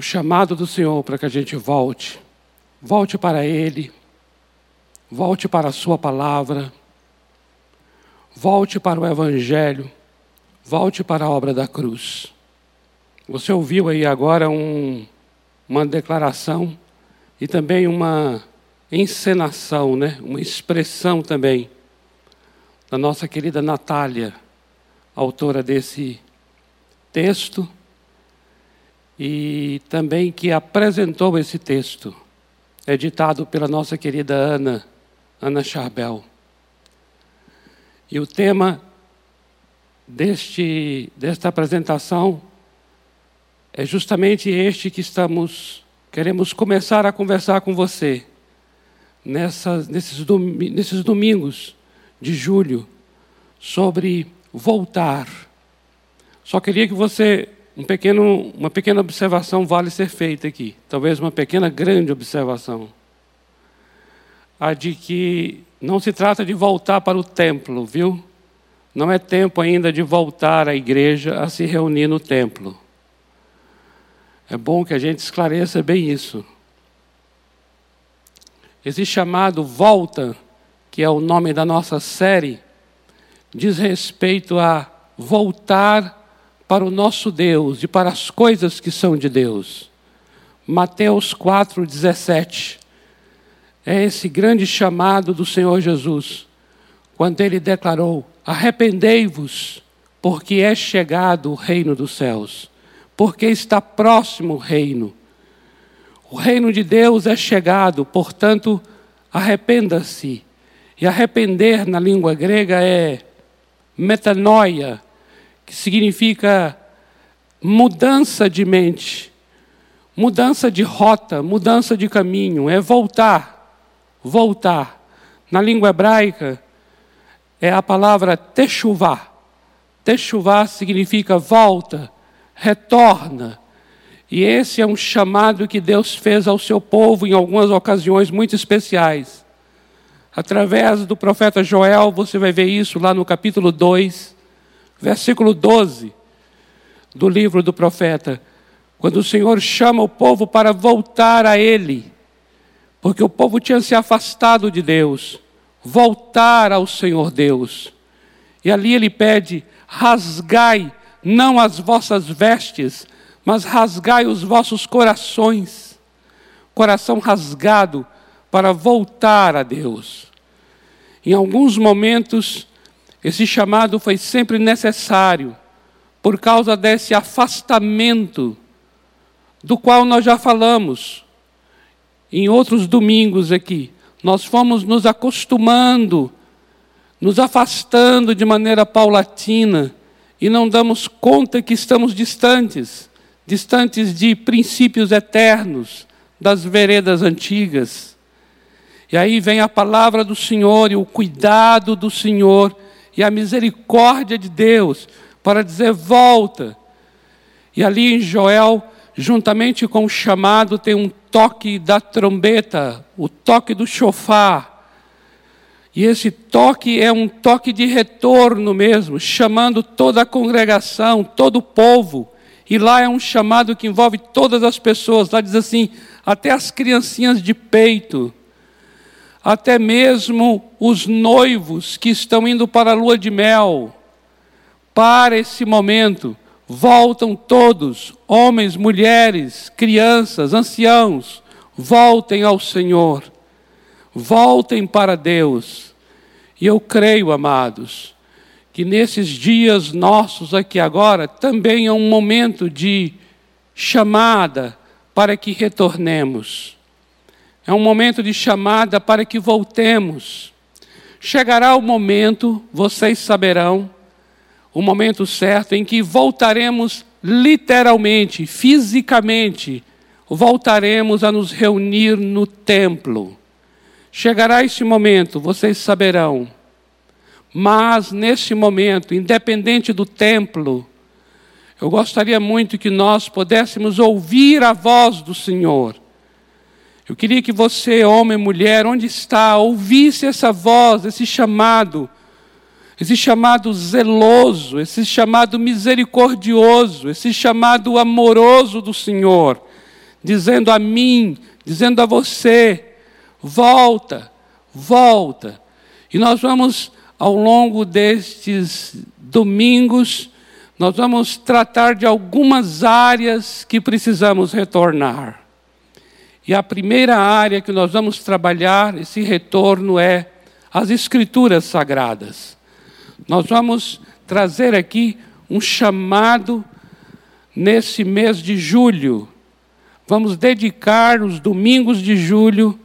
o chamado do Senhor para que a gente volte. Volte para Ele, volte para a Sua palavra, volte para o Evangelho, volte para a obra da cruz. Você ouviu aí agora um, uma declaração e também uma encenação, né? uma expressão também da nossa querida Natália, autora desse texto e também que apresentou esse texto, editado pela nossa querida Ana, Ana Charbel. E o tema deste, desta apresentação é justamente este que estamos queremos começar a conversar com você nessas, nesses, nesses domingos de julho sobre voltar. Só queria que você um pequeno, uma pequena observação vale ser feita aqui, talvez uma pequena grande observação. A de que não se trata de voltar para o templo, viu? Não é tempo ainda de voltar à igreja a se reunir no templo. É bom que a gente esclareça bem isso. Esse chamado volta, que é o nome da nossa série, diz respeito a voltar para o nosso Deus e para as coisas que são de Deus. Mateus 4,17 é esse grande chamado do Senhor Jesus, quando ele declarou: Arrependei-vos, porque é chegado o reino dos céus, porque está próximo o reino. O reino de Deus é chegado, portanto, arrependa-se. E arrepender na língua grega é metanoia, que significa mudança de mente, mudança de rota, mudança de caminho, é voltar, voltar. Na língua hebraica é a palavra techuvá. Techuvá significa volta, retorna. E esse é um chamado que Deus fez ao seu povo em algumas ocasiões muito especiais. Através do profeta Joel, você vai ver isso lá no capítulo 2 versículo 12 do livro do profeta, quando o Senhor chama o povo para voltar a Ele, porque o povo tinha se afastado de Deus, voltar ao Senhor Deus. E ali ele pede: rasgai não as vossas vestes, mas rasgai os vossos corações. Coração rasgado para voltar a Deus. Em alguns momentos, esse chamado foi sempre necessário por causa desse afastamento do qual nós já falamos em outros domingos aqui. Nós fomos nos acostumando, nos afastando de maneira paulatina e não damos conta que estamos distantes distantes de princípios eternos, das veredas antigas. E aí vem a palavra do Senhor e o cuidado do Senhor e a misericórdia de Deus para dizer: volta. E ali em Joel, juntamente com o chamado, tem um toque da trombeta, o toque do chofar. E esse toque é um toque de retorno mesmo, chamando toda a congregação, todo o povo. E lá é um chamado que envolve todas as pessoas. Lá diz assim: até as criancinhas de peito até mesmo os noivos que estão indo para a lua de mel, para esse momento, voltam todos, homens, mulheres, crianças, anciãos, voltem ao Senhor, voltem para Deus. E eu creio, amados, que nesses dias nossos aqui agora também é um momento de chamada para que retornemos é um momento de chamada para que voltemos. Chegará o momento, vocês saberão, o momento certo em que voltaremos literalmente, fisicamente, voltaremos a nos reunir no templo. Chegará esse momento, vocês saberão. Mas nesse momento, independente do templo, eu gostaria muito que nós pudéssemos ouvir a voz do Senhor eu queria que você, homem mulher, onde está, ouvisse essa voz, esse chamado, esse chamado zeloso, esse chamado misericordioso, esse chamado amoroso do Senhor, dizendo a mim, dizendo a você: volta, volta. E nós vamos, ao longo destes domingos, nós vamos tratar de algumas áreas que precisamos retornar. E a primeira área que nós vamos trabalhar, esse retorno, é as Escrituras Sagradas. Nós vamos trazer aqui um chamado nesse mês de julho. Vamos dedicar os domingos de julho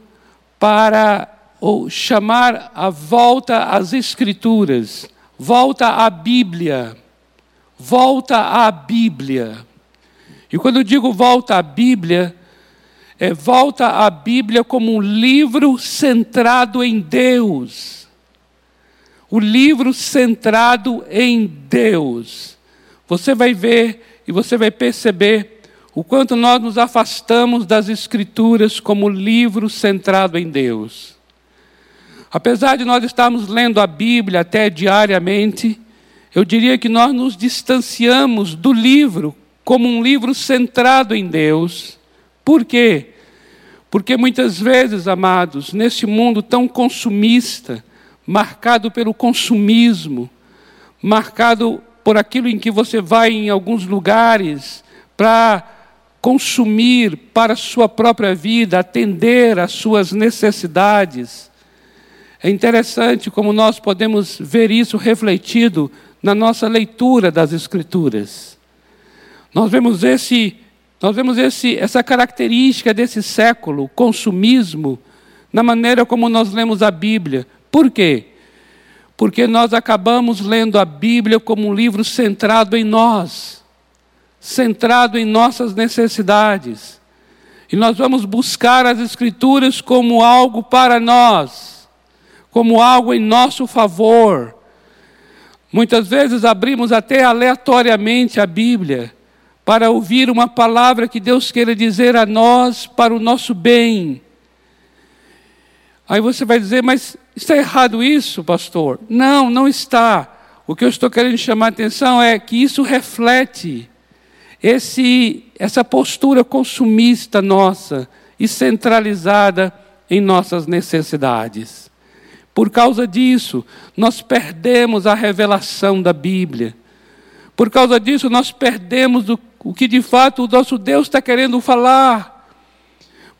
para ou chamar a volta às Escrituras, volta à Bíblia, volta à Bíblia. E quando eu digo volta à Bíblia, é volta à Bíblia como um livro centrado em Deus. O livro centrado em Deus. Você vai ver e você vai perceber o quanto nós nos afastamos das Escrituras como livro centrado em Deus. Apesar de nós estarmos lendo a Bíblia até diariamente, eu diria que nós nos distanciamos do livro como um livro centrado em Deus. Por quê? Porque muitas vezes, amados, nesse mundo tão consumista, marcado pelo consumismo, marcado por aquilo em que você vai em alguns lugares para consumir para a sua própria vida, atender às suas necessidades. É interessante como nós podemos ver isso refletido na nossa leitura das Escrituras. Nós vemos esse, nós vemos esse, essa característica desse século, consumismo, na maneira como nós lemos a Bíblia. Por quê? Porque nós acabamos lendo a Bíblia como um livro centrado em nós centrado em nossas necessidades. E nós vamos buscar as Escrituras como algo para nós, como algo em nosso favor. Muitas vezes abrimos até aleatoriamente a Bíblia para ouvir uma palavra que Deus queira dizer a nós para o nosso bem. Aí você vai dizer, mas está errado isso, pastor? Não, não está. O que eu estou querendo chamar a atenção é que isso reflete esse, essa postura consumista nossa e centralizada em nossas necessidades. Por causa disso, nós perdemos a revelação da Bíblia. Por causa disso, nós perdemos o, o que de fato o nosso Deus está querendo falar.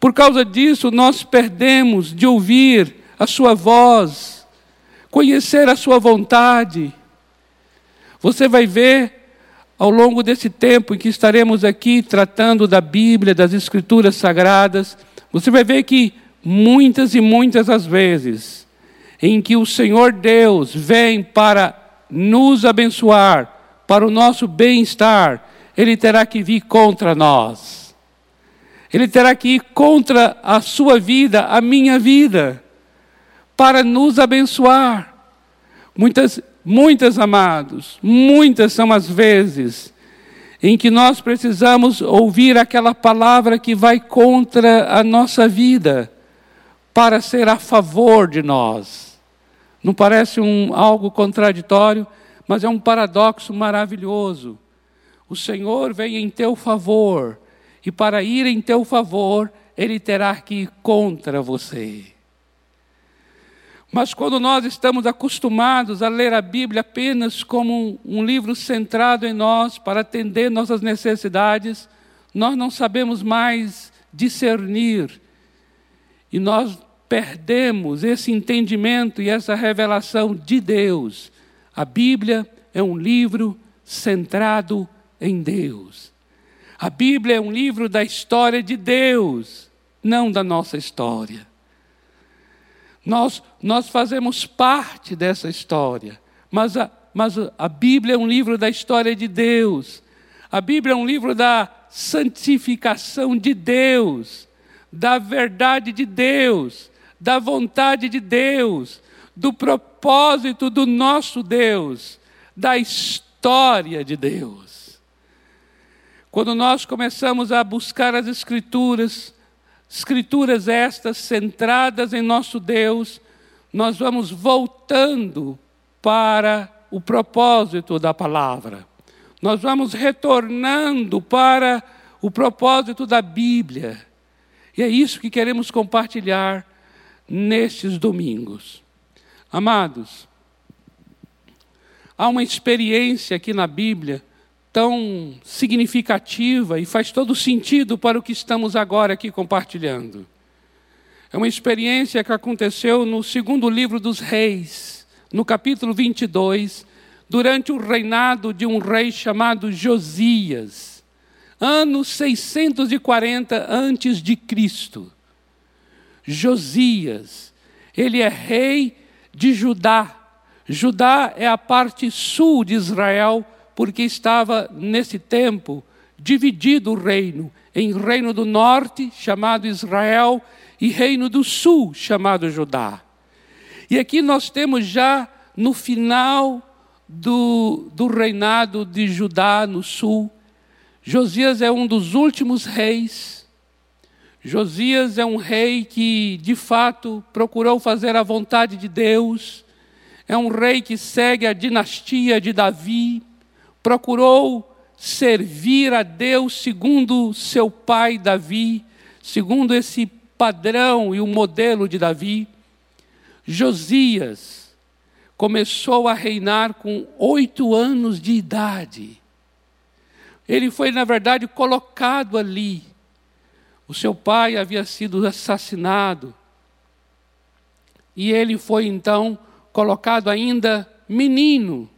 Por causa disso, nós perdemos de ouvir a Sua voz, conhecer a Sua vontade. Você vai ver ao longo desse tempo em que estaremos aqui tratando da Bíblia, das Escrituras Sagradas, você vai ver que muitas e muitas as vezes em que o Senhor Deus vem para nos abençoar, para o nosso bem-estar, Ele terá que vir contra nós. Ele terá que ir contra a sua vida, a minha vida, para nos abençoar. Muitas Muitas, amados, muitas são as vezes em que nós precisamos ouvir aquela palavra que vai contra a nossa vida para ser a favor de nós. Não parece um algo contraditório, mas é um paradoxo maravilhoso. O Senhor vem em teu favor, e para ir em teu favor, ele terá que ir contra você. Mas quando nós estamos acostumados a ler a Bíblia apenas como um, livro centrado em nós para atender nossas necessidades, nós não sabemos mais discernir e nós perdemos esse entendimento e essa revelação de Deus. A Bíblia é um livro centrado em Deus. A Bíblia é um livro da história de Deus, não da nossa história. Nós, nós fazemos parte dessa história, mas a, mas a Bíblia é um livro da história de Deus. A Bíblia é um livro da santificação de Deus, da verdade de Deus, da vontade de Deus, do propósito do nosso Deus, da história de Deus. Quando nós começamos a buscar as Escrituras, escrituras estas centradas em nosso Deus, nós vamos voltando para o propósito da palavra. Nós vamos retornando para o propósito da Bíblia. E é isso que queremos compartilhar nestes domingos. Amados, há uma experiência aqui na Bíblia tão significativa e faz todo sentido para o que estamos agora aqui compartilhando. É uma experiência que aconteceu no segundo livro dos Reis, no capítulo 22, durante o reinado de um rei chamado Josias, ano 640 antes de Cristo. Josias, ele é rei de Judá. Judá é a parte sul de Israel, porque estava nesse tempo dividido o reino em reino do norte, chamado Israel, e reino do sul, chamado Judá. E aqui nós temos já no final do, do reinado de Judá no sul, Josias é um dos últimos reis. Josias é um rei que, de fato, procurou fazer a vontade de Deus. É um rei que segue a dinastia de Davi procurou servir a Deus segundo seu pai Davi, segundo esse padrão e o modelo de Davi. Josias começou a reinar com oito anos de idade. Ele foi, na verdade, colocado ali. O seu pai havia sido assassinado. E ele foi então colocado ainda menino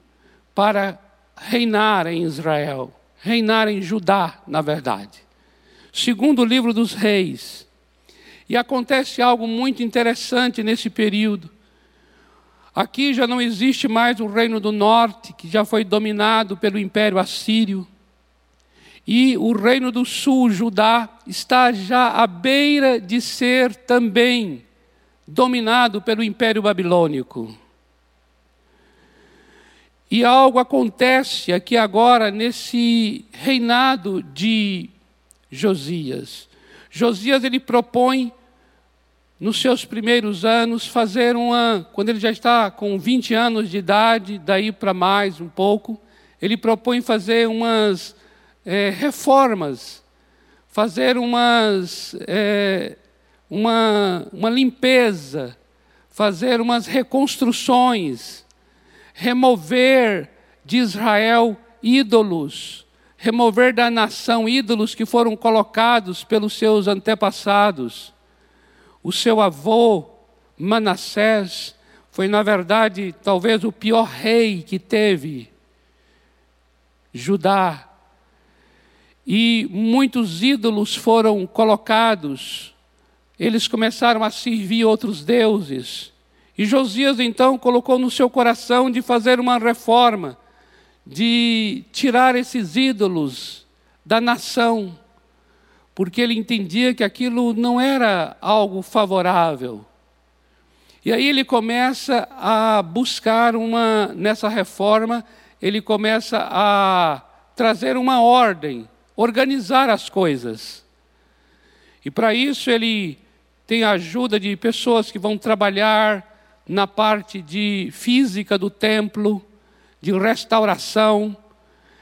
para reinar em Israel, reinar em Judá, na verdade. Segundo o livro dos reis. E acontece algo muito interessante nesse período. Aqui já não existe mais o reino do norte, que já foi dominado pelo império assírio. E o reino do sul, Judá, está já à beira de ser também dominado pelo império babilônico. E algo acontece aqui agora nesse reinado de Josias. Josias ele propõe nos seus primeiros anos fazer uma, quando ele já está com 20 anos de idade, daí para mais um pouco, ele propõe fazer umas é, reformas, fazer umas é, uma, uma limpeza, fazer umas reconstruções remover de Israel ídolos, remover da nação ídolos que foram colocados pelos seus antepassados. O seu avô, Manassés, foi, na verdade, talvez o pior rei que teve Judá. E muitos ídolos foram colocados, eles começaram a servir outros deuses. E Josias então colocou no seu coração de fazer uma reforma, de tirar esses ídolos da nação, porque ele entendia que aquilo não era algo favorável. E aí ele começa a buscar uma, nessa reforma, ele começa a trazer uma ordem, organizar as coisas. E para isso ele tem a ajuda de pessoas que vão trabalhar na parte de física do templo, de restauração.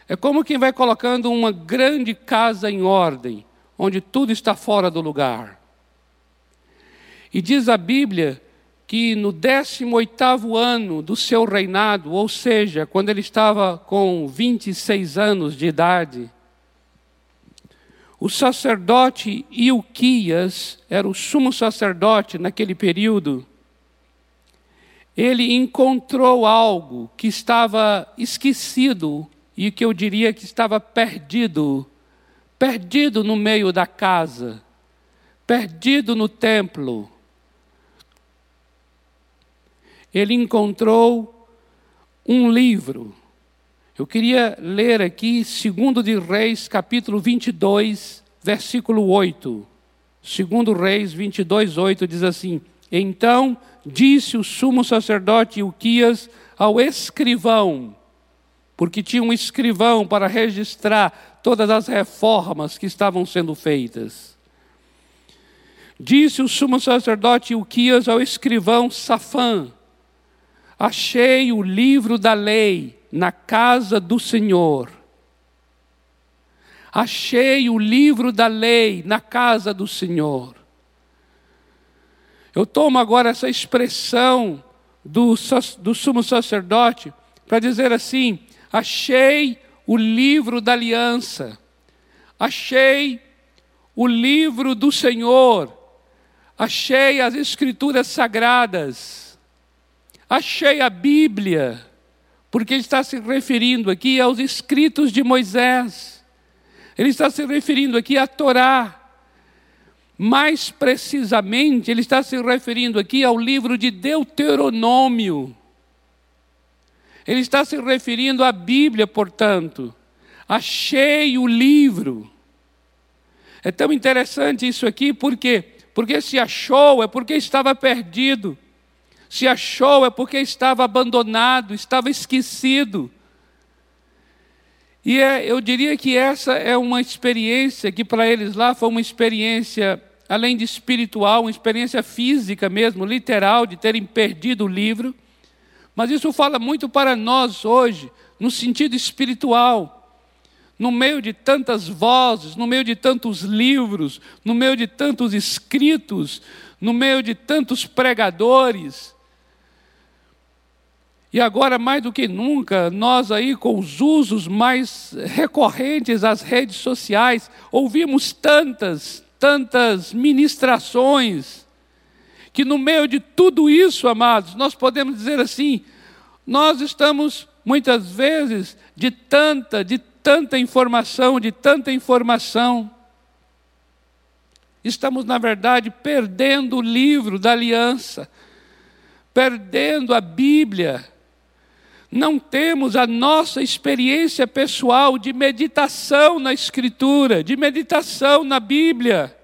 É como quem vai colocando uma grande casa em ordem, onde tudo está fora do lugar. E diz a Bíblia que no 18º ano do seu reinado, ou seja, quando ele estava com 26 anos de idade, o sacerdote Ilquias era o sumo sacerdote naquele período, ele encontrou algo que estava esquecido e que eu diria que estava perdido, perdido no meio da casa, perdido no templo. Ele encontrou um livro. Eu queria ler aqui, segundo de Reis, capítulo 22, versículo 8. Segundo Reis 22, 8 diz assim: Então disse o sumo sacerdote Ilquias ao escrivão, porque tinha um escrivão para registrar todas as reformas que estavam sendo feitas. Disse o sumo sacerdote Ilquias ao escrivão Safã: Achei o livro da lei na casa do Senhor. Achei o livro da lei na casa do Senhor. Eu tomo agora essa expressão do, do sumo sacerdote para dizer assim: achei o livro da aliança, achei o livro do Senhor, achei as escrituras sagradas, achei a Bíblia, porque ele está se referindo aqui aos escritos de Moisés, ele está se referindo aqui à Torá. Mais precisamente, ele está se referindo aqui ao livro de Deuteronômio. Ele está se referindo à Bíblia, portanto. Achei o livro. É tão interessante isso aqui, por quê? Porque se achou é porque estava perdido. Se achou é porque estava abandonado, estava esquecido. E é, eu diria que essa é uma experiência que para eles lá foi uma experiência, além de espiritual, uma experiência física mesmo, literal, de terem perdido o livro. Mas isso fala muito para nós hoje, no sentido espiritual. No meio de tantas vozes, no meio de tantos livros, no meio de tantos escritos, no meio de tantos pregadores. E agora, mais do que nunca, nós aí com os usos mais recorrentes às redes sociais, ouvimos tantas, tantas ministrações, que no meio de tudo isso, amados, nós podemos dizer assim: nós estamos muitas vezes de tanta, de tanta informação, de tanta informação, estamos na verdade perdendo o livro da aliança, perdendo a Bíblia. Não temos a nossa experiência pessoal de meditação na Escritura, de meditação na Bíblia.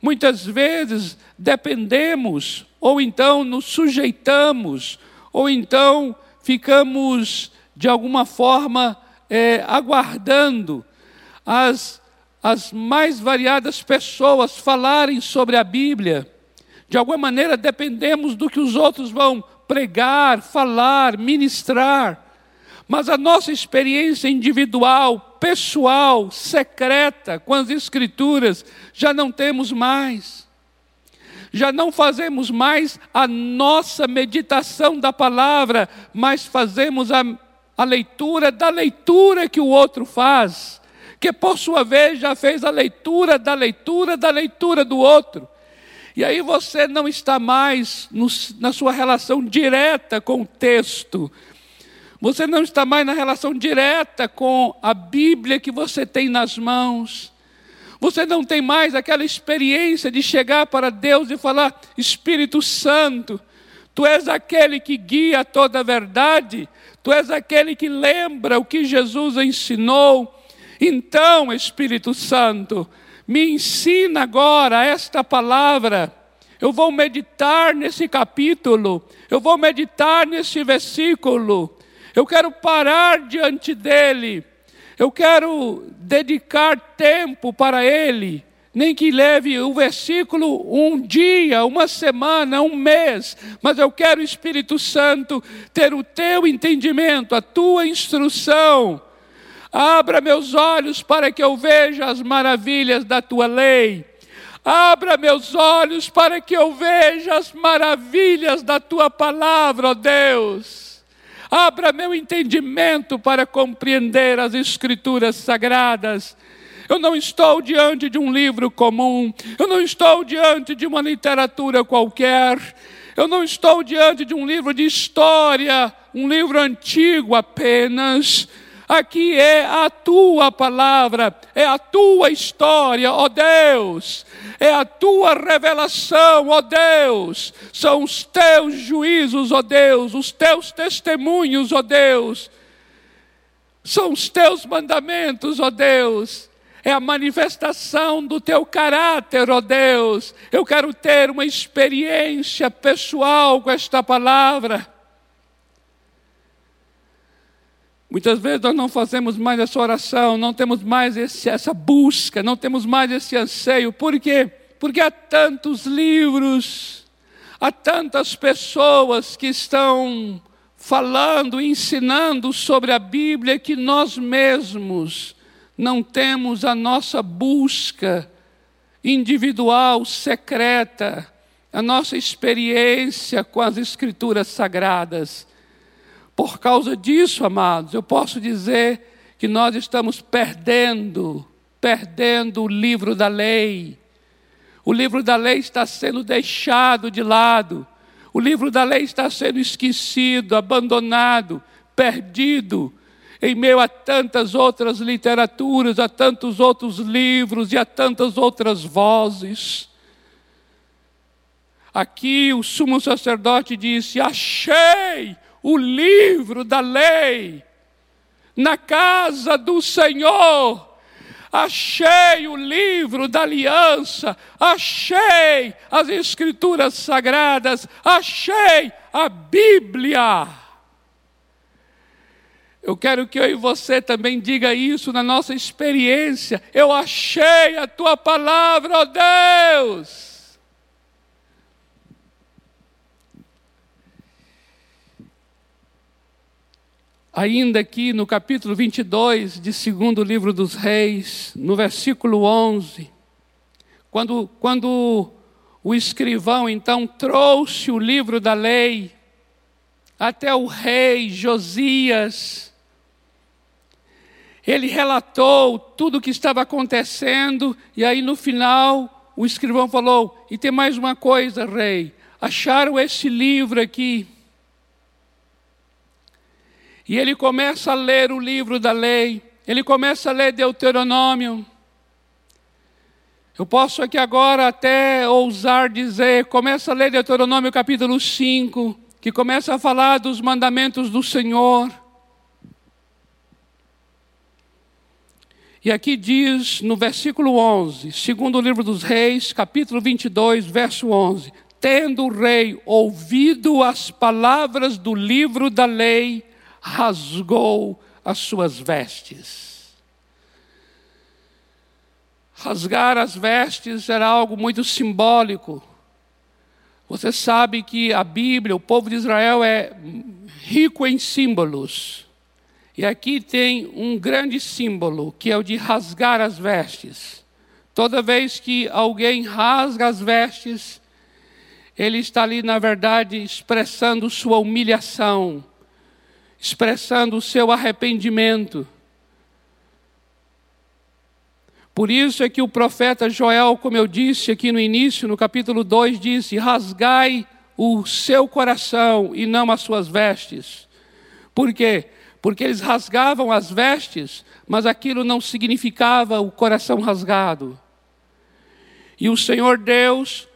Muitas vezes dependemos, ou então nos sujeitamos, ou então ficamos, de alguma forma, é, aguardando as, as mais variadas pessoas falarem sobre a Bíblia. De alguma maneira, dependemos do que os outros vão pregar, falar, ministrar. Mas a nossa experiência individual, pessoal, secreta com as Escrituras, já não temos mais. Já não fazemos mais a nossa meditação da palavra, mas fazemos a, a leitura da leitura que o outro faz, que por sua vez já fez a leitura da leitura da leitura do outro. E aí você não está mais no, na sua relação direta com o texto. Você não está mais na relação direta com a Bíblia que você tem nas mãos. Você não tem mais aquela experiência de chegar para Deus e falar: Espírito Santo, Tu és aquele que guia toda a verdade, Tu és aquele que lembra o que Jesus ensinou. Então, Espírito Santo, me ensina agora esta palavra. Eu vou meditar nesse capítulo, eu vou meditar nesse versículo. Eu quero parar diante dele. Eu quero dedicar tempo para ele, nem que leve o versículo um dia, uma semana, um mês, mas eu quero, Espírito Santo, ter o teu entendimento, a tua instrução Abra meus olhos para que eu veja as maravilhas da tua lei. Abra meus olhos para que eu veja as maravilhas da tua palavra, ó Deus. Abra meu entendimento para compreender as escrituras sagradas. Eu não estou diante de um livro comum, eu não estou diante de uma literatura qualquer, eu não estou diante de um livro de história, um livro antigo apenas Aqui é a tua palavra, é a tua história, ó Deus, é a tua revelação, ó Deus, são os teus juízos, ó Deus, os teus testemunhos, ó Deus, são os teus mandamentos, ó Deus, é a manifestação do teu caráter, ó Deus. Eu quero ter uma experiência pessoal com esta palavra. Muitas vezes nós não fazemos mais essa oração, não temos mais esse, essa busca, não temos mais esse anseio. Por quê? Porque há tantos livros, há tantas pessoas que estão falando, ensinando sobre a Bíblia que nós mesmos não temos a nossa busca individual, secreta, a nossa experiência com as Escrituras sagradas. Por causa disso, amados, eu posso dizer que nós estamos perdendo, perdendo o livro da lei. O livro da lei está sendo deixado de lado. O livro da lei está sendo esquecido, abandonado, perdido, em meio a tantas outras literaturas, a tantos outros livros e a tantas outras vozes. Aqui o sumo sacerdote disse: Achei o livro da lei na casa do Senhor. Achei o livro da aliança, achei as escrituras sagradas, achei a Bíblia. Eu quero que eu e você também diga isso na nossa experiência. Eu achei a tua palavra, ó Deus. Ainda aqui no capítulo 22 de segundo livro dos reis, no versículo 11, quando, quando o escrivão então trouxe o livro da lei até o rei Josias, ele relatou tudo o que estava acontecendo, e aí no final o escrivão falou: E tem mais uma coisa, rei, acharam esse livro aqui. E ele começa a ler o livro da lei, ele começa a ler Deuteronômio. Eu posso aqui agora até ousar dizer, começa a ler Deuteronômio capítulo 5, que começa a falar dos mandamentos do Senhor. E aqui diz no versículo 11, segundo o livro dos Reis, capítulo 22, verso 11: Tendo o rei ouvido as palavras do livro da lei, rasgou as suas vestes. Rasgar as vestes era algo muito simbólico. Você sabe que a Bíblia, o povo de Israel é rico em símbolos. E aqui tem um grande símbolo, que é o de rasgar as vestes. Toda vez que alguém rasga as vestes, ele está ali, na verdade, expressando sua humilhação, expressando o seu arrependimento. Por isso é que o profeta Joel, como eu disse aqui no início, no capítulo 2, disse: Rasgai o seu coração e não as suas vestes. Por quê? porque eles rasgavam as vestes, mas aquilo não significava o coração rasgado. E o Senhor Deus,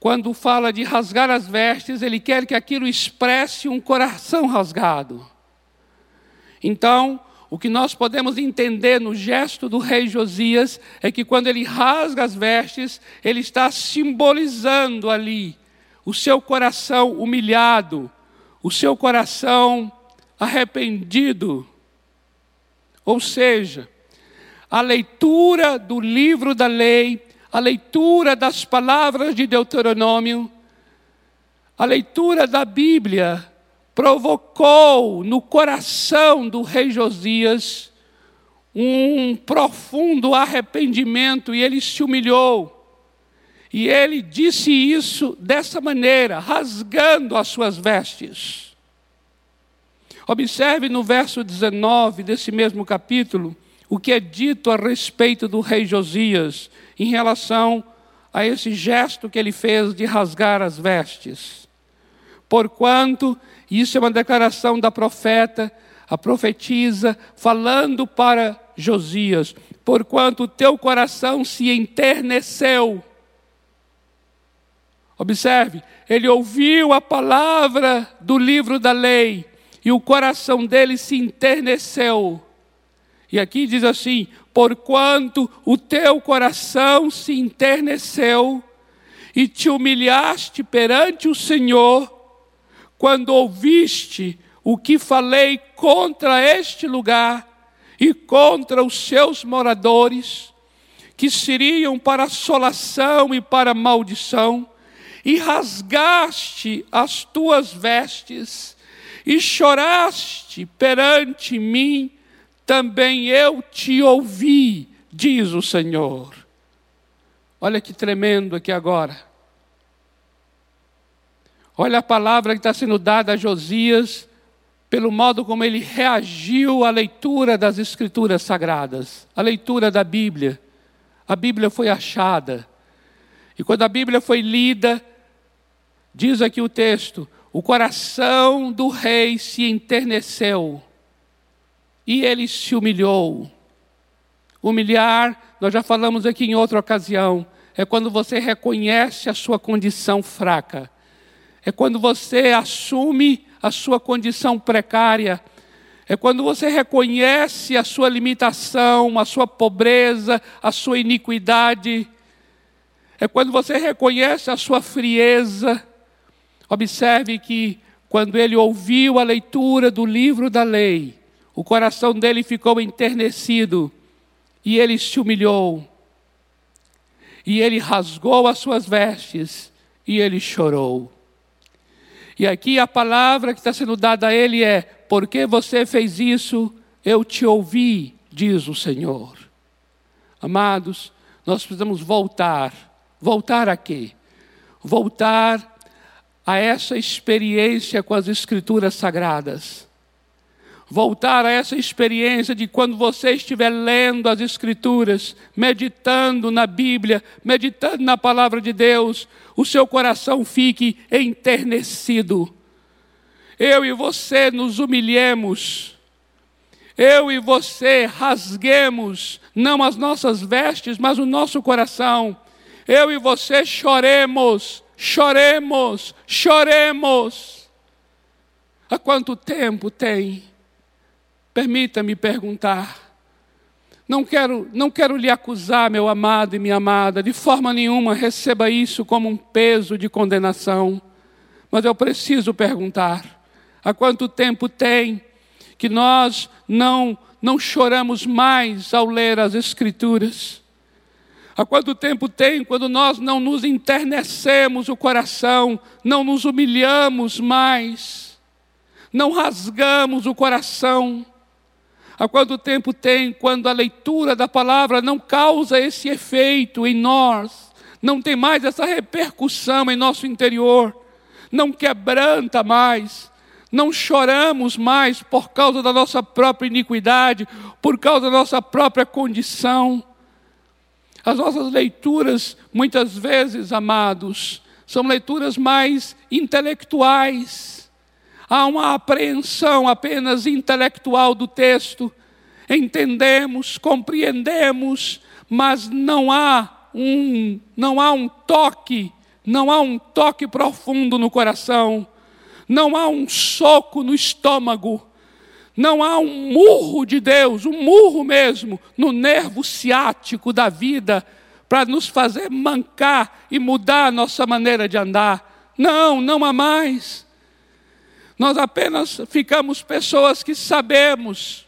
quando fala de rasgar as vestes, Ele quer que aquilo expresse um coração rasgado. Então, o que nós podemos entender no gesto do rei Josias é que quando ele rasga as vestes, ele está simbolizando ali o seu coração humilhado, o seu coração arrependido. Ou seja, a leitura do livro da lei, a leitura das palavras de Deuteronômio, a leitura da Bíblia provocou no coração do rei Josias um profundo arrependimento e ele se humilhou. E ele disse isso dessa maneira, rasgando as suas vestes. Observe no verso 19 desse mesmo capítulo o que é dito a respeito do rei Josias em relação a esse gesto que ele fez de rasgar as vestes. Porquanto, isso é uma declaração da profeta, a profetisa, falando para Josias: porquanto o teu coração se enterneceu. Observe, ele ouviu a palavra do livro da lei, e o coração dele se enterneceu. E aqui diz assim: porquanto o teu coração se enterneceu e te humilhaste perante o Senhor, quando ouviste o que falei contra este lugar e contra os seus moradores, que seriam para assolação e para maldição, e rasgaste as tuas vestes e choraste perante mim também eu te ouvi, diz o Senhor. Olha que tremendo aqui agora. Olha a palavra que está sendo dada a Josias, pelo modo como ele reagiu à leitura das Escrituras Sagradas, à leitura da Bíblia. A Bíblia foi achada. E quando a Bíblia foi lida, diz aqui o texto: o coração do rei se enterneceu e ele se humilhou. Humilhar, nós já falamos aqui em outra ocasião, é quando você reconhece a sua condição fraca, é quando você assume a sua condição precária, é quando você reconhece a sua limitação, a sua pobreza, a sua iniquidade, é quando você reconhece a sua frieza. Observe que quando ele ouviu a leitura do livro da lei, o coração dele ficou enternecido e ele se humilhou. E ele rasgou as suas vestes e ele chorou. E aqui a palavra que está sendo dada a ele é: porque você fez isso, eu te ouvi, diz o Senhor. Amados, nós precisamos voltar. Voltar a quê? Voltar a essa experiência com as Escrituras Sagradas voltar a essa experiência de quando você estiver lendo as Escrituras, meditando na Bíblia, meditando na palavra de Deus, o seu coração fique enternecido. Eu e você nos humilhemos, eu e você rasguemos, não as nossas vestes, mas o nosso coração. Eu e você choremos, choremos, choremos. Há quanto tempo tem? Permita-me perguntar. Não quero, não quero lhe acusar, meu amado e minha amada, de forma nenhuma receba isso como um peso de condenação. Mas eu preciso perguntar: há quanto tempo tem que nós não, não choramos mais ao ler as Escrituras? Há quanto tempo tem quando nós não nos internecemos o coração, não nos humilhamos mais, não rasgamos o coração? Há quanto tempo tem quando a leitura da palavra não causa esse efeito em nós, não tem mais essa repercussão em nosso interior, não quebranta mais, não choramos mais por causa da nossa própria iniquidade, por causa da nossa própria condição. As nossas leituras, muitas vezes, amados, são leituras mais intelectuais há uma apreensão apenas intelectual do texto. Entendemos, compreendemos, mas não há um, não há um toque, não há um toque profundo no coração, não há um soco no estômago, não há um murro de Deus, um murro mesmo, no nervo ciático da vida, para nos fazer mancar e mudar a nossa maneira de andar. Não, não há mais. Nós apenas ficamos pessoas que sabemos,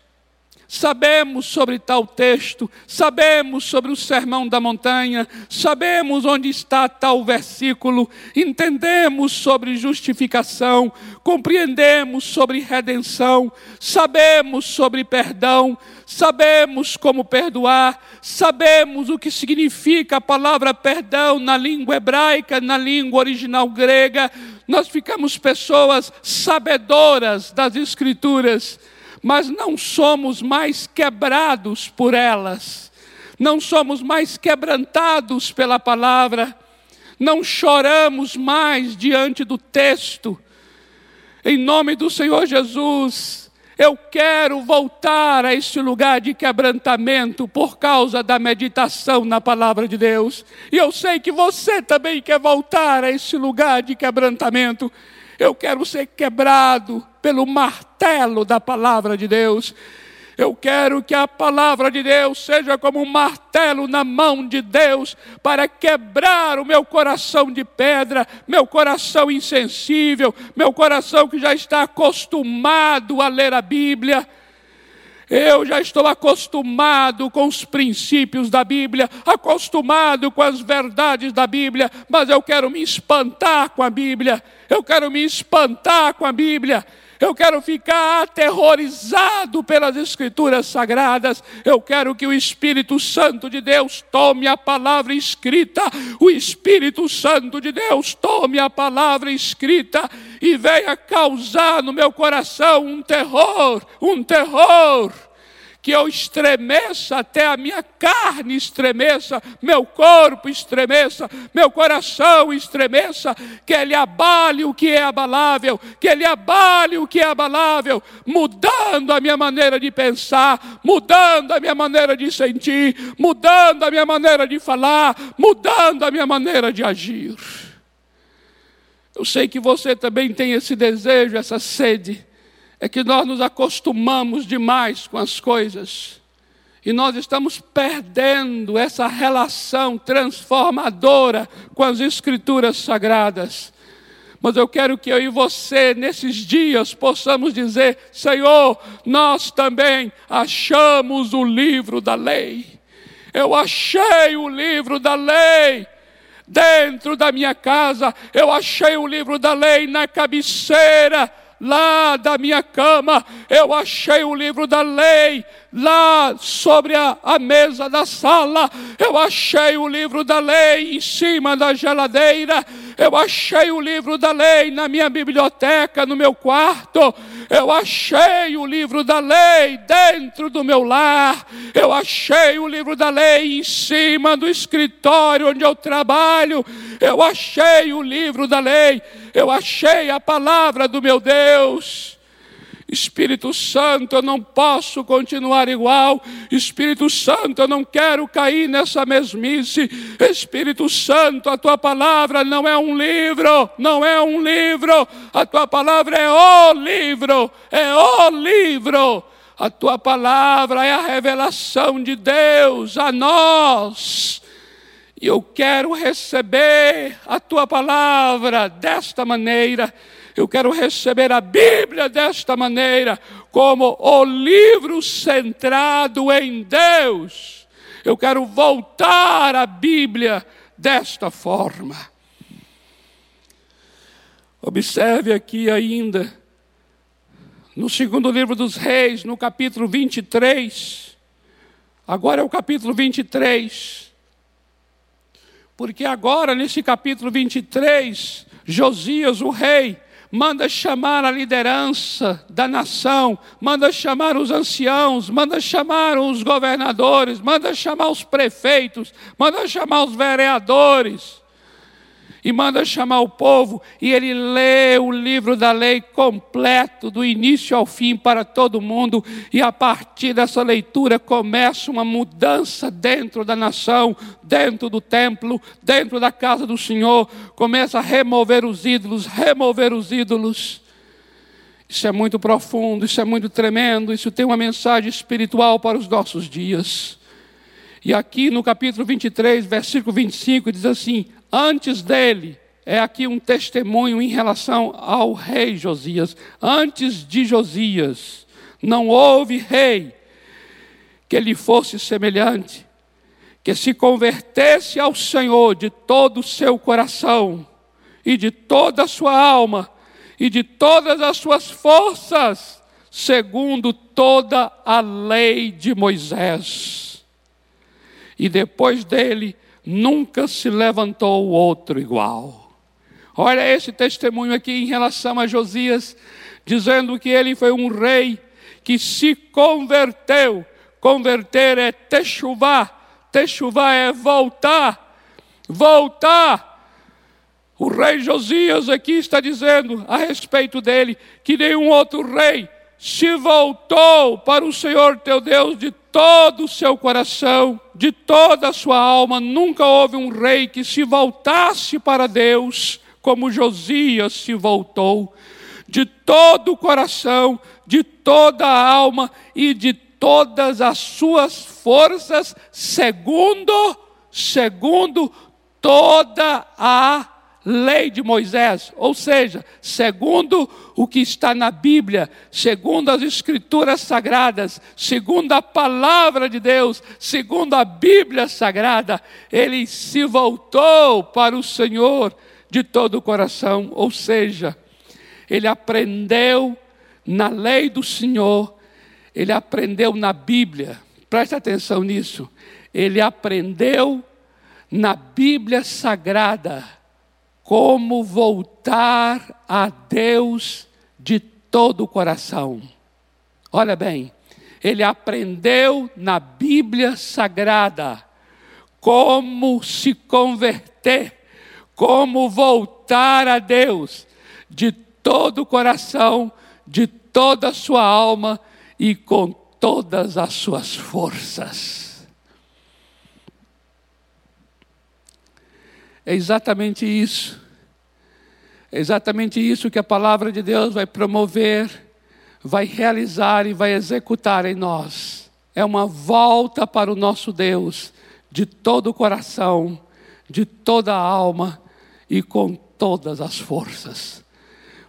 sabemos sobre tal texto, sabemos sobre o sermão da montanha, sabemos onde está tal versículo, entendemos sobre justificação, compreendemos sobre redenção, sabemos sobre perdão, sabemos como perdoar, sabemos o que significa a palavra perdão na língua hebraica, na língua original grega, nós ficamos pessoas sabedoras das Escrituras, mas não somos mais quebrados por elas, não somos mais quebrantados pela palavra, não choramos mais diante do texto. Em nome do Senhor Jesus, eu quero voltar a este lugar de quebrantamento por causa da meditação na palavra de Deus. E eu sei que você também quer voltar a este lugar de quebrantamento. Eu quero ser quebrado pelo martelo da palavra de Deus. Eu quero que a palavra de Deus seja como um martelo na mão de Deus para quebrar o meu coração de pedra, meu coração insensível, meu coração que já está acostumado a ler a Bíblia. Eu já estou acostumado com os princípios da Bíblia, acostumado com as verdades da Bíblia, mas eu quero me espantar com a Bíblia, eu quero me espantar com a Bíblia, eu quero ficar aterrorizado pelas Escrituras sagradas, eu quero que o Espírito Santo de Deus tome a palavra escrita, o Espírito Santo de Deus tome a palavra escrita e venha causar no meu coração um terror, um terror que eu estremeça, até a minha carne estremeça, meu corpo estremeça, meu coração estremeça, que ele abale o que é abalável, que ele abale o que é abalável, mudando a minha maneira de pensar, mudando a minha maneira de sentir, mudando a minha maneira de falar, mudando a minha maneira de agir. Eu sei que você também tem esse desejo, essa sede é que nós nos acostumamos demais com as coisas e nós estamos perdendo essa relação transformadora com as Escrituras sagradas. Mas eu quero que eu e você, nesses dias, possamos dizer: Senhor, nós também achamos o livro da lei. Eu achei o livro da lei dentro da minha casa, eu achei o livro da lei na cabeceira lá da minha cama, eu achei o livro da lei, lá sobre a, a, mesa da sala, eu achei o livro da lei em cima da geladeira, eu achei o livro da lei na minha biblioteca, no meu quarto, eu achei o livro da lei dentro do meu lar, eu achei o livro da lei em cima do escritório onde eu trabalho, eu achei o livro da lei, eu achei a palavra do meu Deus. Espírito Santo, eu não posso continuar igual. Espírito Santo, eu não quero cair nessa mesmice. Espírito Santo, a tua palavra não é um livro, não é um livro. A tua palavra é o livro, é o livro. A tua palavra é a revelação de Deus a nós. E eu quero receber a tua palavra desta maneira eu quero receber a Bíblia desta maneira, como o livro centrado em Deus. Eu quero voltar à Bíblia desta forma. Observe aqui ainda, no segundo livro dos Reis, no capítulo 23. Agora é o capítulo 23. Porque agora, nesse capítulo 23, Josias, o rei, manda chamar a liderança da nação, manda chamar os anciãos, manda chamar os governadores, manda chamar os prefeitos, manda chamar os vereadores e manda chamar o povo, e ele lê o livro da lei completo, do início ao fim, para todo mundo, e a partir dessa leitura começa uma mudança dentro da nação, dentro do templo, dentro da casa do Senhor, começa a remover os ídolos, remover os ídolos. Isso é muito profundo, isso é muito tremendo, isso tem uma mensagem espiritual para os nossos dias. E aqui no capítulo 23, versículo 25, diz assim: Antes dele, é aqui um testemunho em relação ao rei Josias. Antes de Josias, não houve rei que lhe fosse semelhante, que se convertesse ao Senhor de todo o seu coração e de toda a sua alma e de todas as suas forças, segundo toda a lei de Moisés. E depois dele, nunca se levantou outro igual. Olha esse testemunho aqui em relação a Josias, dizendo que ele foi um rei que se converteu. Converter é techuvá, techuvá é voltar, voltar. O rei Josias aqui está dizendo a respeito dele que nenhum outro rei se voltou para o Senhor teu Deus de todo o seu coração, de toda a sua alma. Nunca houve um rei que se voltasse para Deus como Josias se voltou, de todo o coração, de toda a alma e de todas as suas forças, segundo, segundo toda a lei de Moisés, ou seja, segundo o que está na Bíblia, segundo as Escrituras sagradas, segundo a palavra de Deus, segundo a Bíblia sagrada, ele se voltou para o Senhor de todo o coração, ou seja, ele aprendeu na lei do Senhor, ele aprendeu na Bíblia, preste atenção nisso, ele aprendeu na Bíblia Sagrada como voltar a Deus de todo o coração. Olha bem, ele aprendeu na Bíblia Sagrada como se converter, como voltar a Deus de todo o coração, de toda a sua alma e com todas as suas forças. É exatamente isso. É exatamente isso que a palavra de Deus vai promover, vai realizar e vai executar em nós. É uma volta para o nosso Deus de todo o coração, de toda a alma e com todas as forças.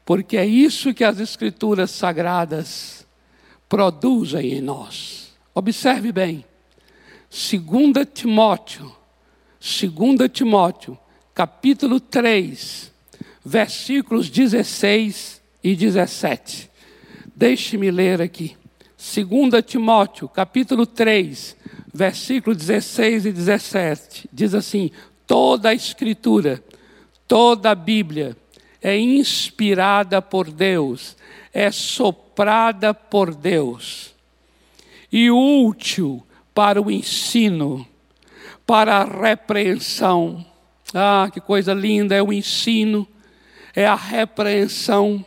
Porque é isso que as Escrituras sagradas produzem em nós. Observe bem, 2 Timóteo, 2 Timóteo, capítulo 3, versículos 16 e 17. Deixe-me ler aqui. 2 Timóteo, capítulo 3, versículo 16 e 17. Diz assim: toda a Escritura, toda a Bíblia é inspirada por Deus, é soprada por Deus e útil para o ensino, para a repreensão. Ah, que coisa linda é o ensino, é a repreensão,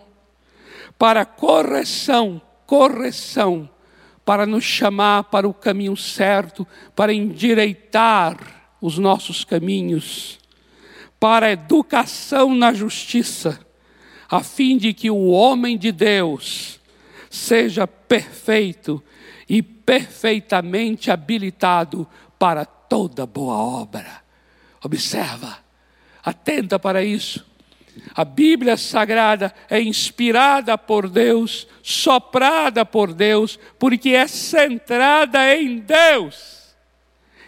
para correção, correção para nos chamar para o caminho certo, para endireitar os nossos caminhos, para educação na justiça, a fim de que o homem de Deus seja perfeito e perfeitamente habilitado para toda boa obra. Observa, atenta para isso. A Bíblia Sagrada é inspirada por Deus, soprada por Deus, porque é centrada em Deus.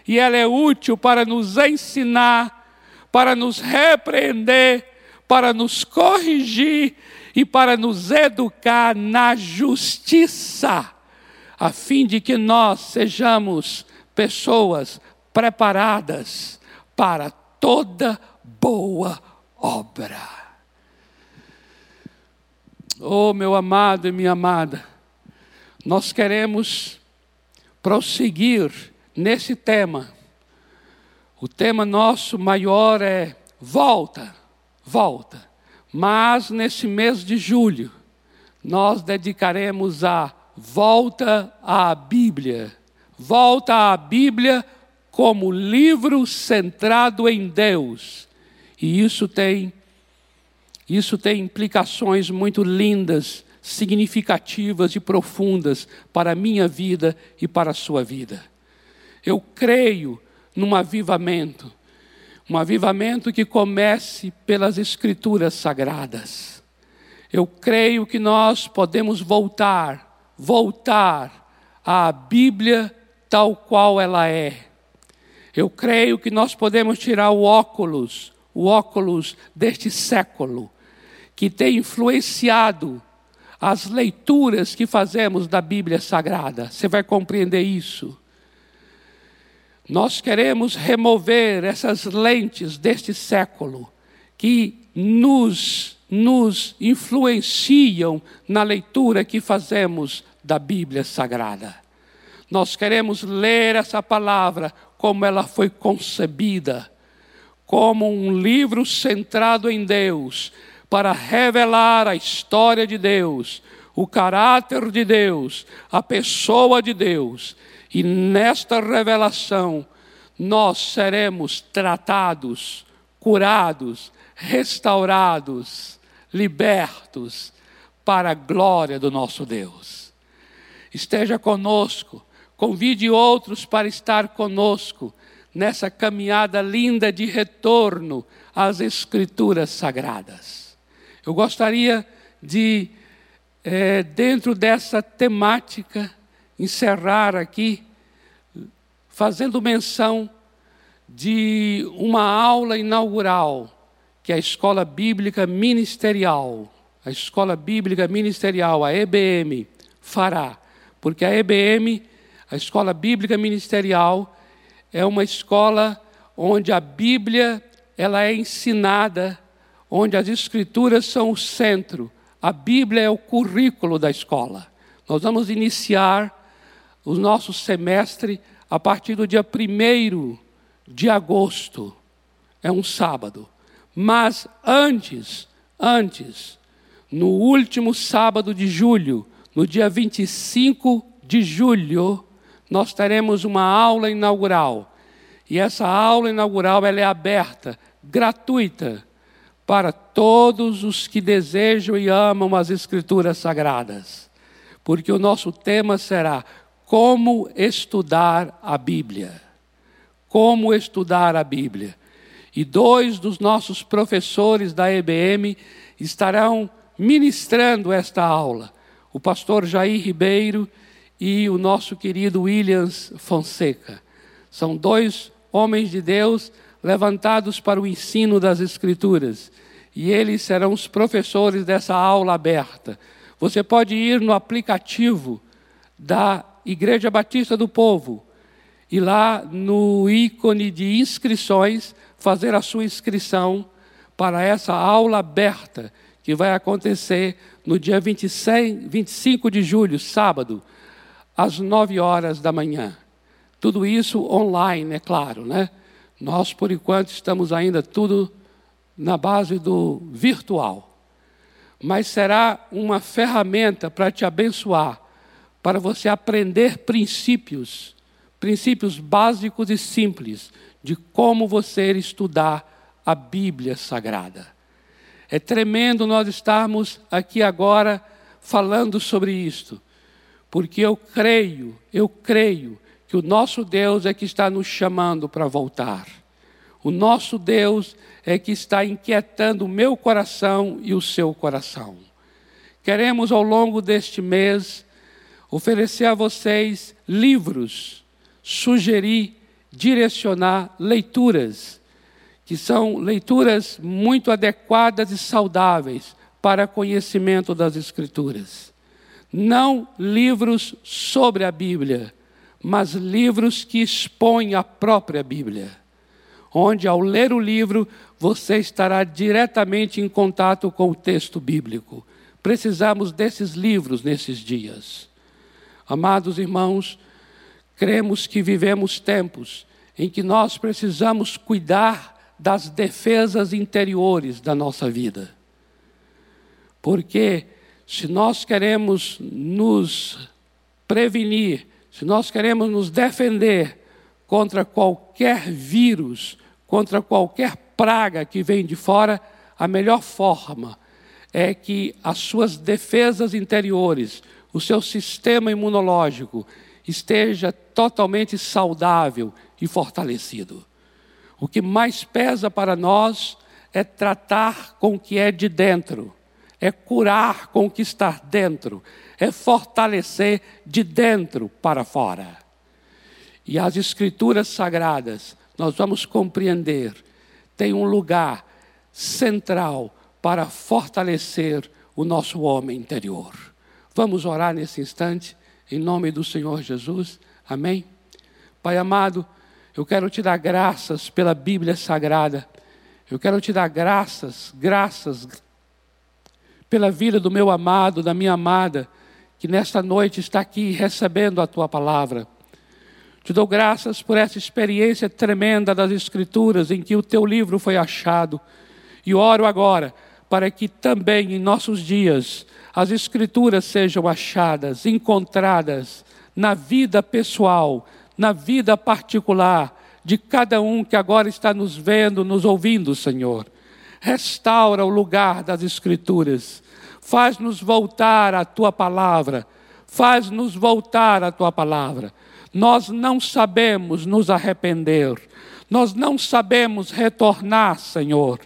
E ela é útil para nos ensinar, para nos repreender, para nos corrigir e para nos educar na justiça, a fim de que nós sejamos pessoas preparadas para toda boa obra. Oh, meu amado e minha amada, nós queremos prosseguir nesse tema. O tema nosso maior é volta, volta. Mas nesse mês de julho, nós dedicaremos a volta à Bíblia. Volta à Bíblia como livro centrado em Deus. E isso tem isso tem implicações muito lindas, significativas e profundas para a minha vida e para a sua vida. Eu creio num avivamento, um avivamento que comece pelas Escrituras sagradas. Eu creio que nós podemos voltar, voltar à Bíblia tal qual ela é. Eu creio que nós podemos tirar o óculos, o óculos deste século que tem influenciado as leituras que fazemos da Bíblia Sagrada. Você vai compreender isso. Nós queremos remover essas lentes deste século que nos, nos influenciam na leitura que fazemos da Bíblia Sagrada. Nós queremos ler essa palavra como ela foi concebida, como um livro centrado em Deus, para revelar a história de Deus, o caráter de Deus, a pessoa de Deus. E nesta revelação, nós seremos tratados, curados, restaurados, libertos para a glória do nosso Deus. Esteja conosco, convide outros para estar conosco nessa caminhada linda de retorno às Escrituras Sagradas. Eu gostaria de, é, dentro dessa temática, encerrar aqui, fazendo menção de uma aula inaugural que a Escola Bíblica Ministerial, a Escola Bíblica Ministerial, a EBM, fará, porque a EBM, a Escola Bíblica Ministerial, é uma escola onde a Bíblia ela é ensinada, onde as escrituras são o centro. A Bíblia é o currículo da escola. Nós vamos iniciar o nosso semestre a partir do dia 1 de agosto. É um sábado. Mas antes, antes, no último sábado de julho, no dia 25 de julho, nós teremos uma aula inaugural. E essa aula inaugural ela é aberta, gratuita, para todos os que desejam e amam as Escrituras Sagradas. Porque o nosso tema será como estudar a Bíblia. Como estudar a Bíblia. E dois dos nossos professores da EBM estarão ministrando esta aula. O pastor Jair Ribeiro e o nosso querido Williams Fonseca. São dois homens de Deus levantados para o ensino das Escrituras. E eles serão os professores dessa aula aberta. Você pode ir no aplicativo da Igreja Batista do Povo e lá no ícone de inscrições fazer a sua inscrição para essa aula aberta que vai acontecer no dia 26, 25 de julho, sábado, às 9 horas da manhã. Tudo isso online, é claro, né? Nós, por enquanto, estamos ainda tudo na base do virtual. Mas será uma ferramenta para te abençoar, para você aprender princípios, princípios básicos e simples de como você estudar a Bíblia Sagrada. É tremendo nós estarmos aqui agora falando sobre isto, porque eu creio, eu creio que o nosso Deus é que está nos chamando para voltar. O nosso Deus é que está inquietando o meu coração e o seu coração. Queremos, ao longo deste mês, oferecer a vocês livros, sugerir, direcionar leituras, que são leituras muito adequadas e saudáveis para conhecimento das Escrituras. Não livros sobre a Bíblia, mas livros que expõem a própria Bíblia, onde ao ler o livro você estará diretamente em contato com o texto bíblico. Precisamos desses livros nesses dias. Amados irmãos, cremos que vivemos tempos em que nós precisamos cuidar das defesas interiores da nossa vida. Porque se nós queremos nos prevenir se nós queremos nos defender contra qualquer vírus, contra qualquer praga que vem de fora, a melhor forma é que as suas defesas interiores, o seu sistema imunológico esteja totalmente saudável e fortalecido. O que mais pesa para nós é tratar com o que é de dentro, é curar com o que está dentro, é fortalecer de dentro para fora. E as Escrituras Sagradas, nós vamos compreender, tem um lugar central para fortalecer o nosso homem interior. Vamos orar nesse instante, em nome do Senhor Jesus. Amém? Pai amado, eu quero te dar graças pela Bíblia Sagrada. Eu quero te dar graças, graças pela vida do meu amado, da minha amada, que nesta noite está aqui recebendo a tua palavra. Te dou graças por essa experiência tremenda das Escrituras em que o teu livro foi achado. E oro agora para que também em nossos dias as Escrituras sejam achadas, encontradas na vida pessoal, na vida particular de cada um que agora está nos vendo, nos ouvindo, Senhor. Restaura o lugar das Escrituras faz-nos voltar à tua palavra, faz-nos voltar à tua palavra. Nós não sabemos nos arrepender, nós não sabemos retornar, Senhor,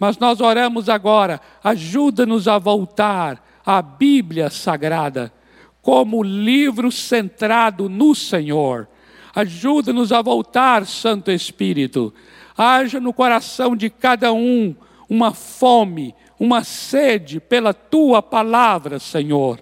mas nós oramos agora, ajuda-nos a voltar à Bíblia Sagrada, como livro centrado no Senhor. Ajuda-nos a voltar, Santo Espírito. Haja no coração de cada um uma fome, uma sede pela tua palavra, Senhor.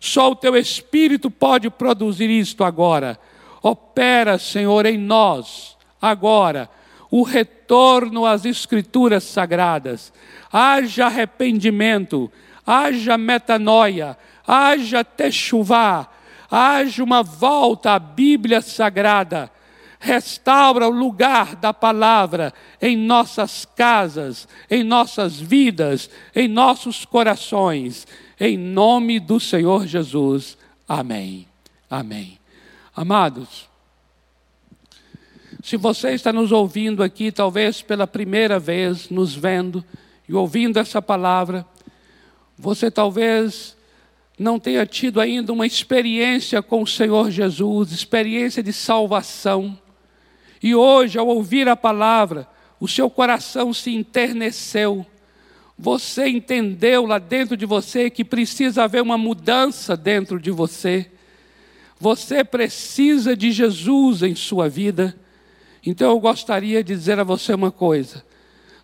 Só o teu Espírito pode produzir isto agora. Opera, Senhor, em nós, agora, o retorno às Escrituras sagradas. Haja arrependimento, haja metanoia, haja techuvá, haja uma volta à Bíblia Sagrada restaura o lugar da palavra em nossas casas, em nossas vidas, em nossos corações, em nome do Senhor Jesus. Amém. Amém. Amados, se você está nos ouvindo aqui, talvez pela primeira vez, nos vendo e ouvindo essa palavra, você talvez não tenha tido ainda uma experiência com o Senhor Jesus, experiência de salvação. E hoje, ao ouvir a palavra, o seu coração se enterneceu. Você entendeu lá dentro de você que precisa haver uma mudança dentro de você. Você precisa de Jesus em sua vida. Então eu gostaria de dizer a você uma coisa.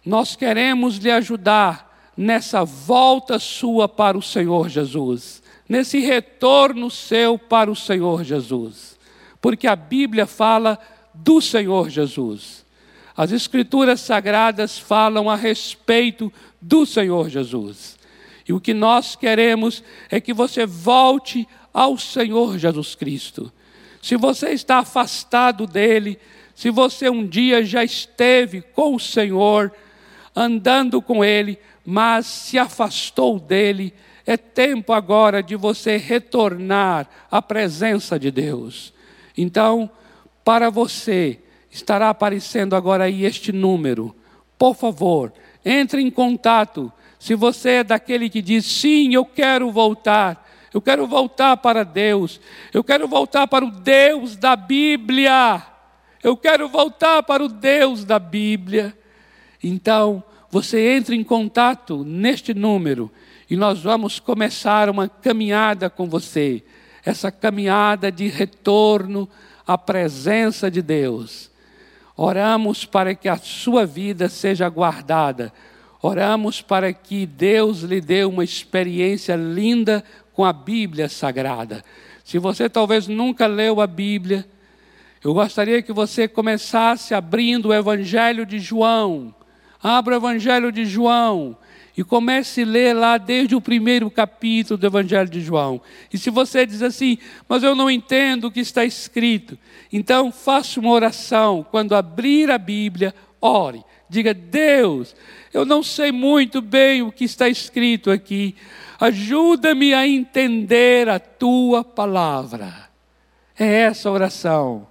Nós queremos lhe ajudar nessa volta sua para o Senhor Jesus, nesse retorno seu para o Senhor Jesus. Porque a Bíblia fala do Senhor Jesus. As Escrituras Sagradas falam a respeito do Senhor Jesus. E o que nós queremos é que você volte ao Senhor Jesus Cristo. Se você está afastado dele, se você um dia já esteve com o Senhor, andando com ele, mas se afastou dele, é tempo agora de você retornar à presença de Deus. Então, para você, estará aparecendo agora aí este número. Por favor, entre em contato. Se você é daquele que diz: sim, eu quero voltar, eu quero voltar para Deus, eu quero voltar para o Deus da Bíblia, eu quero voltar para o Deus da Bíblia. Então, você entre em contato neste número e nós vamos começar uma caminhada com você, essa caminhada de retorno a presença de Deus. Oramos para que a sua vida seja guardada. Oramos para que Deus lhe dê uma experiência linda com a Bíblia Sagrada. Se você talvez nunca leu a Bíblia, eu gostaria que você começasse abrindo o Evangelho de João. Abra o Evangelho de João e comece a ler lá desde o primeiro capítulo do Evangelho de João. E se você diz assim, mas eu não entendo o que está escrito, então faça uma oração. Quando abrir a Bíblia, ore. Diga, Deus, eu não sei muito bem o que está escrito aqui. Ajuda-me a entender a tua palavra. É essa a oração.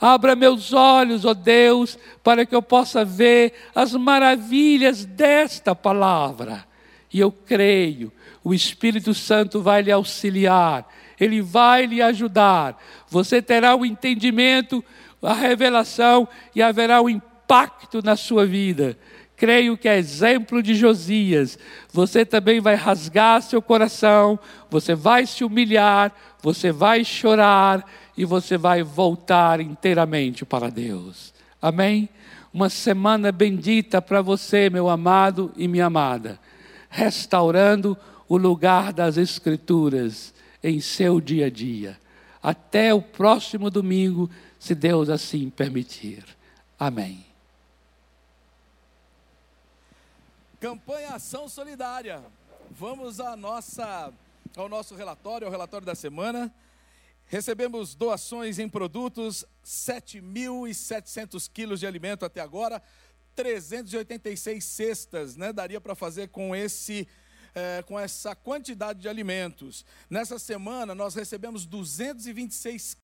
Abra meus olhos, ó Deus, para que eu possa ver as maravilhas desta palavra. E eu creio, o Espírito Santo vai lhe auxiliar, ele vai lhe ajudar. Você terá o entendimento, a revelação e haverá um impacto na sua vida. Creio que é exemplo de Josias. Você também vai rasgar seu coração, você vai se humilhar, você vai chorar e você vai voltar inteiramente para Deus. Amém? Uma semana bendita para você, meu amado e minha amada, restaurando o lugar das Escrituras em seu dia a dia. Até o próximo domingo, se Deus assim permitir. Amém. Campanha Ação Solidária. Vamos à nossa, ao nosso relatório, ao relatório da semana. Recebemos doações em produtos, 7.700 quilos de alimento até agora, 386 cestas, né? Daria para fazer com esse é, com essa quantidade de alimentos. Nessa semana, nós recebemos 226